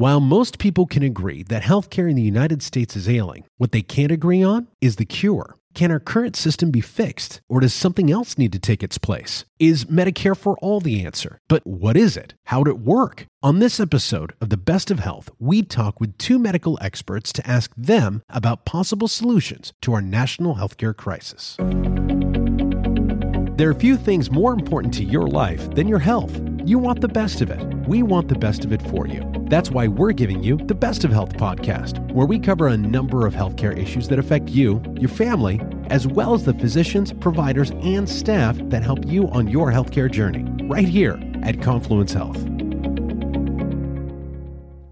While most people can agree that healthcare in the United States is ailing, what they can't agree on is the cure. Can our current system be fixed, or does something else need to take its place? Is Medicare for All the answer? But what is it? How'd it work? On this episode of The Best of Health, we talk with two medical experts to ask them about possible solutions to our national healthcare crisis. There are few things more important to your life than your health. You want the best of it. We want the best of it for you. That's why we're giving you the Best of Health podcast, where we cover a number of healthcare issues that affect you, your family, as well as the physicians, providers, and staff that help you on your healthcare journey, right here at Confluence Health.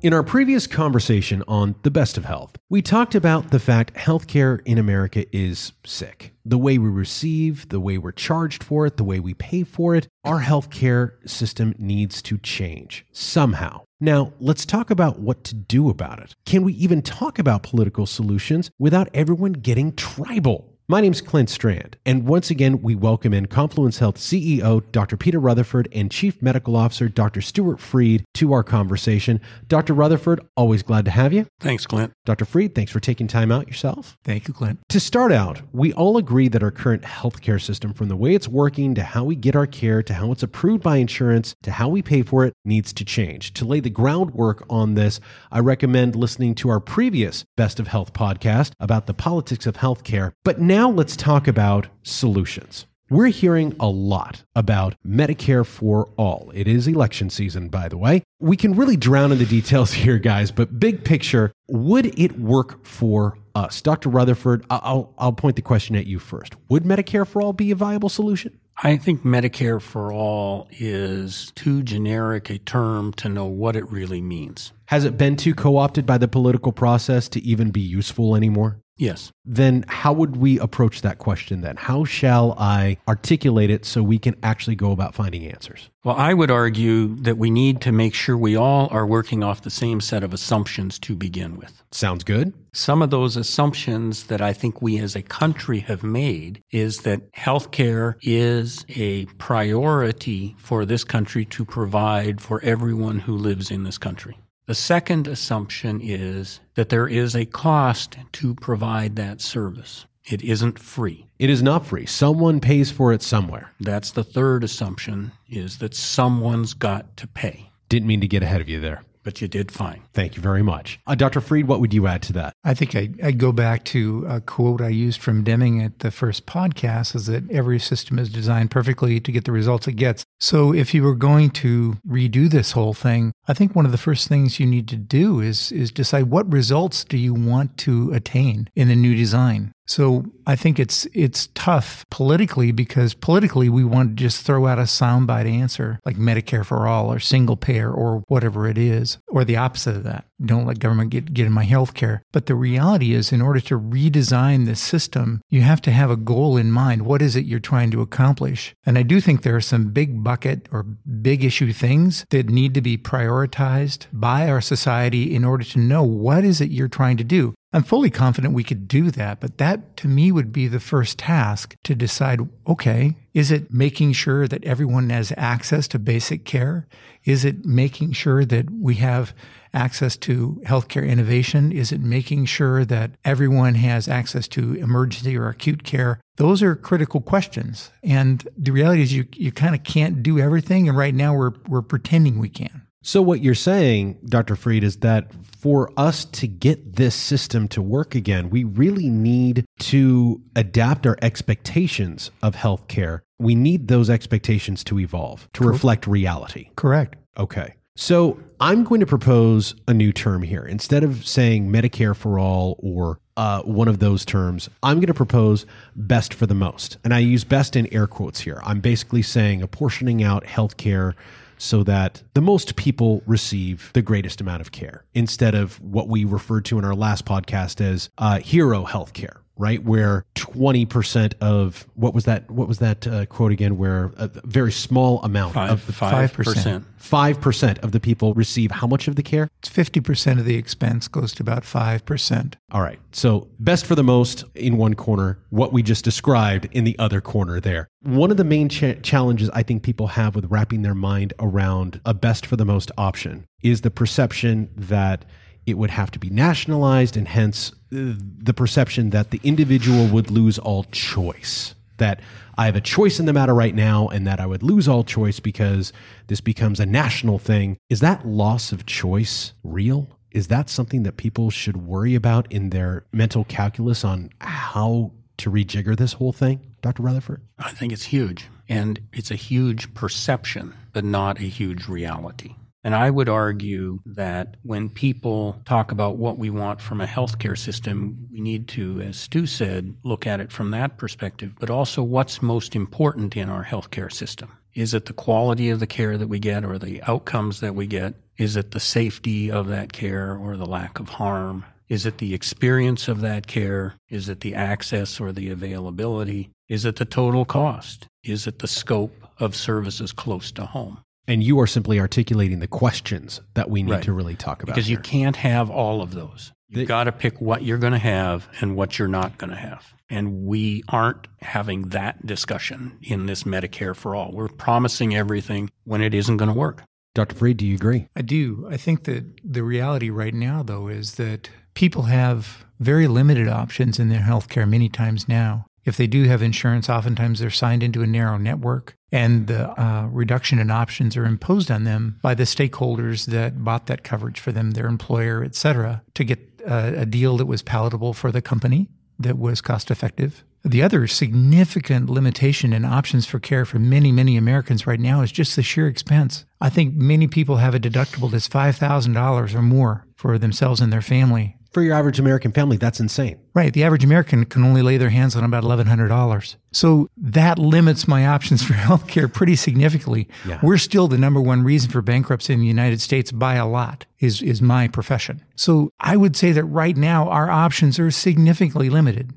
In our previous conversation on The Best of Health, we talked about the fact healthcare in America is sick. The way we receive, the way we're charged for it, the way we pay for it, our healthcare system needs to change somehow. Now, let's talk about what to do about it. Can we even talk about political solutions without everyone getting tribal? My name's Clint Strand, and once again, we welcome in Confluence Health CEO Dr. Peter Rutherford and Chief Medical Officer Dr. Stuart Freed to our conversation. Dr. Rutherford, always glad to have you. Thanks, Clint. Dr. Freed, thanks for taking time out yourself. Thank you, Clint. To start out, we all agree that our current healthcare system, from the way it's working to how we get our care to how it's approved by insurance to how we pay for it, needs to change. To lay the groundwork on this, I recommend listening to our previous Best of Health podcast about the politics of healthcare. But now now let's talk about solutions. We're hearing a lot about Medicare for all. It is election season, by the way. We can really drown in the details here, guys, but big picture, would it work for us? Dr. Rutherford, I'll, I'll point the question at you first. Would Medicare for all be a viable solution? I think Medicare for all is too generic a term to know what it really means. Has it been too co opted by the political process to even be useful anymore? Yes. Then how would we approach that question then? How shall I articulate it so we can actually go about finding answers? Well, I would argue that we need to make sure we all are working off the same set of assumptions to begin with. Sounds good. Some of those assumptions that I think we as a country have made is that healthcare is a priority for this country to provide for everyone who lives in this country. The second assumption is that there is a cost to provide that service. It isn't free. It is not free. Someone pays for it somewhere. That's the third assumption is that someone's got to pay. Didn't mean to get ahead of you there but you did fine. Thank you very much. Uh, Dr. Freed, what would you add to that? I think I, would go back to a quote I used from Deming at the first podcast is that every system is designed perfectly to get the results it gets. So if you were going to redo this whole thing, I think one of the first things you need to do is is decide what results do you want to attain in the new design. So I think it's it's tough politically because politically we want to just throw out a soundbite answer like Medicare for all or single payer or whatever it is, or the opposite of that. Don't let government get, get in my health care. But the reality is in order to redesign the system, you have to have a goal in mind. What is it you're trying to accomplish? And I do think there are some big bucket or big issue things that need to be prioritized by our society in order to know what is it you're trying to do. I'm fully confident we could do that, but that to me would be the first task to decide okay, is it making sure that everyone has access to basic care? Is it making sure that we have access to healthcare innovation? Is it making sure that everyone has access to emergency or acute care? Those are critical questions. And the reality is you, you kind of can't do everything. And right now we're, we're pretending we can. So, what you're saying, Dr. Freed, is that for us to get this system to work again, we really need to adapt our expectations of healthcare. We need those expectations to evolve, to reflect reality. Correct. Okay. So, I'm going to propose a new term here. Instead of saying Medicare for all or uh, one of those terms, I'm going to propose best for the most. And I use best in air quotes here. I'm basically saying apportioning out healthcare so that the most people receive the greatest amount of care instead of what we referred to in our last podcast as uh, hero healthcare right? Where 20% of what was that what was that uh, quote again where a very small amount Five, of the five 5%. percent. 5% of the people receive how much of the care? It's 50% of the expense goes to about 5%. All right. So, best for the most in one corner, what we just described in the other corner there. One of the main cha- challenges I think people have with wrapping their mind around a best for the most option is the perception that it would have to be nationalized and hence uh, the perception that the individual would lose all choice. That I have a choice in the matter right now and that I would lose all choice because this becomes a national thing. Is that loss of choice real? Is that something that people should worry about in their mental calculus on how to rejigger this whole thing, Dr. Rutherford? I think it's huge. And it's a huge perception, but not a huge reality. And I would argue that when people talk about what we want from a healthcare system, we need to, as Stu said, look at it from that perspective, but also what's most important in our healthcare system. Is it the quality of the care that we get or the outcomes that we get? Is it the safety of that care or the lack of harm? Is it the experience of that care? Is it the access or the availability? Is it the total cost? Is it the scope of services close to home? And you are simply articulating the questions that we need Right. to really talk about. Because you can't have all of those. You've got to pick what you're going to have and what you're not going to have. And we aren't having that discussion in this Medicare for all. We're promising everything when it isn't going to work. Dr. Freed, do you agree? I do. I think that the reality right now, though, is that people have very limited options in their healthcare many times now. If they do have insurance, oftentimes they're signed into a narrow network, and the uh, reduction in options are imposed on them by the stakeholders that bought that coverage for them, their employer, et cetera, to get uh, a deal that was palatable for the company, that was cost effective. The other significant limitation in options for care for many, many Americans right now is just the sheer expense. I think many people have a deductible that's $5,000 or more for themselves and their family. For your average American family, that's insane. Right. The average American can only lay their hands on about $1,100. So that limits my options for healthcare pretty significantly. Yeah. We're still the number one reason for bankruptcy in the United States by a lot is, is my profession. So I would say that right now our options are significantly limited.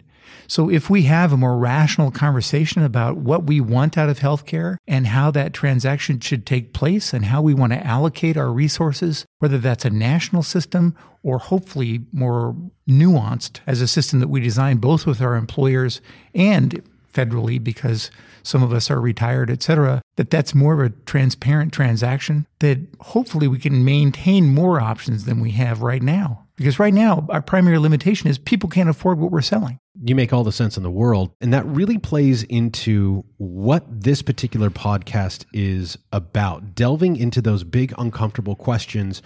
So if we have a more rational conversation about what we want out of healthcare and how that transaction should take place and how we want to allocate our resources, whether that's a national system or hopefully more nuanced as a system that we design both with our employers and federally because some of us are retired, et cetera, that that's more of a transparent transaction that hopefully we can maintain more options than we have right now. Because right now, our primary limitation is people can't afford what we're selling. You make all the sense in the world. And that really plays into what this particular podcast is about delving into those big, uncomfortable questions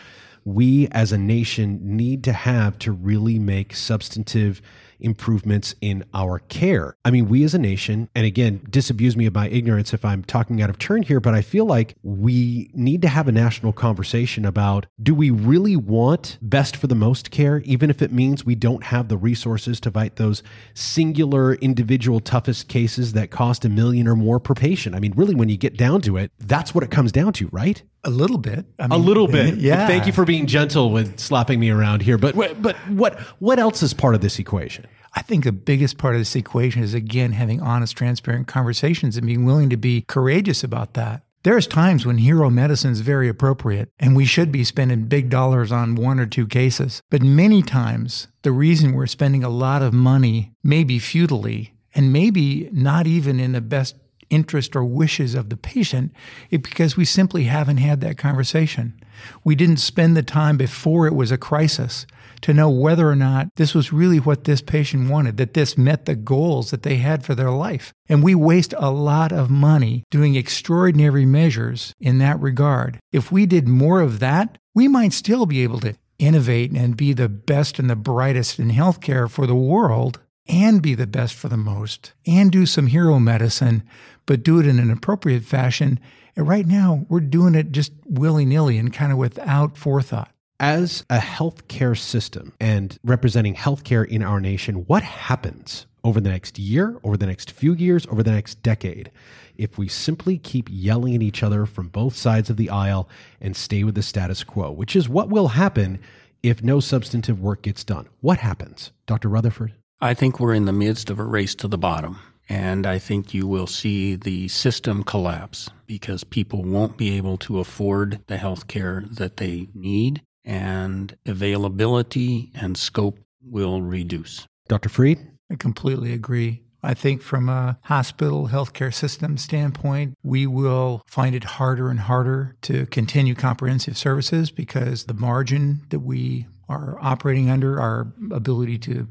we as a nation need to have to really make substantive improvements in our care. I mean, we as a nation, and again, disabuse me of my ignorance if I'm talking out of turn here, but I feel like we need to have a national conversation about do we really want best for the most care, even if it means we don't have the resources to fight those singular individual toughest cases that cost a million or more per patient? I mean, really, when you get down to it, that's what it comes down to, right? A little bit. I A mean, little eh, bit. Yeah. Thank you for being gentle with slapping me around here. But but what what else is part of this equation? I think the biggest part of this equation is again having honest, transparent conversations and being willing to be courageous about that. There's times when hero medicine is very appropriate and we should be spending big dollars on one or two cases. But many times, the reason we're spending a lot of money, maybe futilely, and maybe not even in the best interest or wishes of the patient, because we simply haven't had that conversation. We didn't spend the time before it was a crisis to know whether or not this was really what this patient wanted, that this met the goals that they had for their life. And we waste a lot of money doing extraordinary measures in that regard. If we did more of that, we might still be able to innovate and be the best and the brightest in healthcare for the world and be the best for the most and do some hero medicine, but do it in an appropriate fashion. And right now, we're doing it just willy nilly and kind of without forethought. As a healthcare system and representing healthcare in our nation, what happens over the next year, over the next few years, over the next decade if we simply keep yelling at each other from both sides of the aisle and stay with the status quo, which is what will happen if no substantive work gets done? What happens, Dr. Rutherford? I think we're in the midst of a race to the bottom. And I think you will see the system collapse because people won't be able to afford the health care that they need, and availability and scope will reduce. Dr. Freed? I completely agree. I think from a hospital healthcare system standpoint, we will find it harder and harder to continue comprehensive services because the margin that we are operating under, our ability to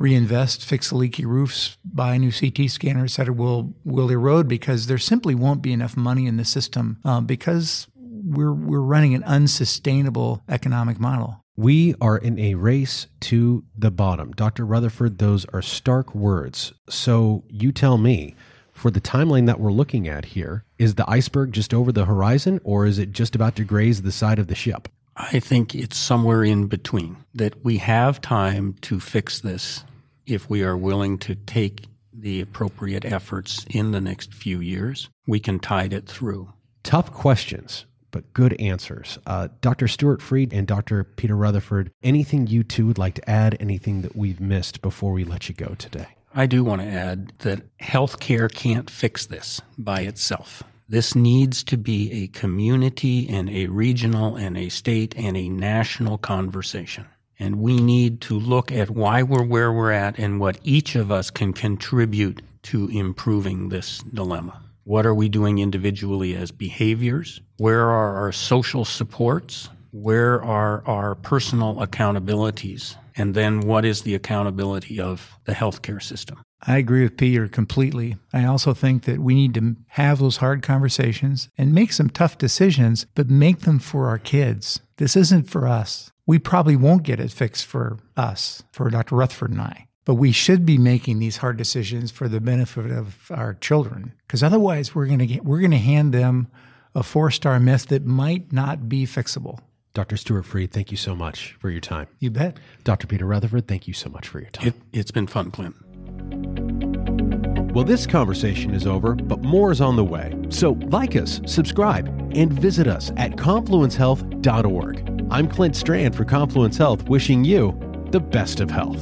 reinvest, fix the leaky roofs, buy a new CT scanner, et cetera, will will erode because there simply won't be enough money in the system uh, because we're we're running an unsustainable economic model. We are in a race to the bottom. Dr. Rutherford, those are stark words. So you tell me, for the timeline that we're looking at here, is the iceberg just over the horizon or is it just about to graze the side of the ship? I think it's somewhere in between, that we have time to fix this if we are willing to take the appropriate efforts in the next few years. We can tide it through. Tough questions, but good answers. Uh, Dr. Stuart Freed and Dr. Peter Rutherford, anything you two would like to add, anything that we've missed before we let you go today? I do want to add that healthcare can't fix this by itself. This needs to be a community and a regional and a state and a national conversation. And we need to look at why we're where we're at and what each of us can contribute to improving this dilemma. What are we doing individually as behaviors? Where are our social supports? Where are our personal accountabilities? And then what is the accountability of the healthcare system? I agree with Peter completely. I also think that we need to have those hard conversations and make some tough decisions, but make them for our kids. This isn't for us we probably won't get it fixed for us, for Dr. Rutherford and I. But we should be making these hard decisions for the benefit of our children, because otherwise we're going to get we're going to hand them a four star myth that might not be fixable. Dr. Stuart Freed, thank you so much for your time. You bet. Dr. Peter Rutherford, thank you so much for your time. It, it's been fun, Clint. Well, this conversation is over, but more is on the way. So like us, subscribe, and visit us at confluencehealth.org. I'm Clint Strand for Confluence Health, wishing you the best of health.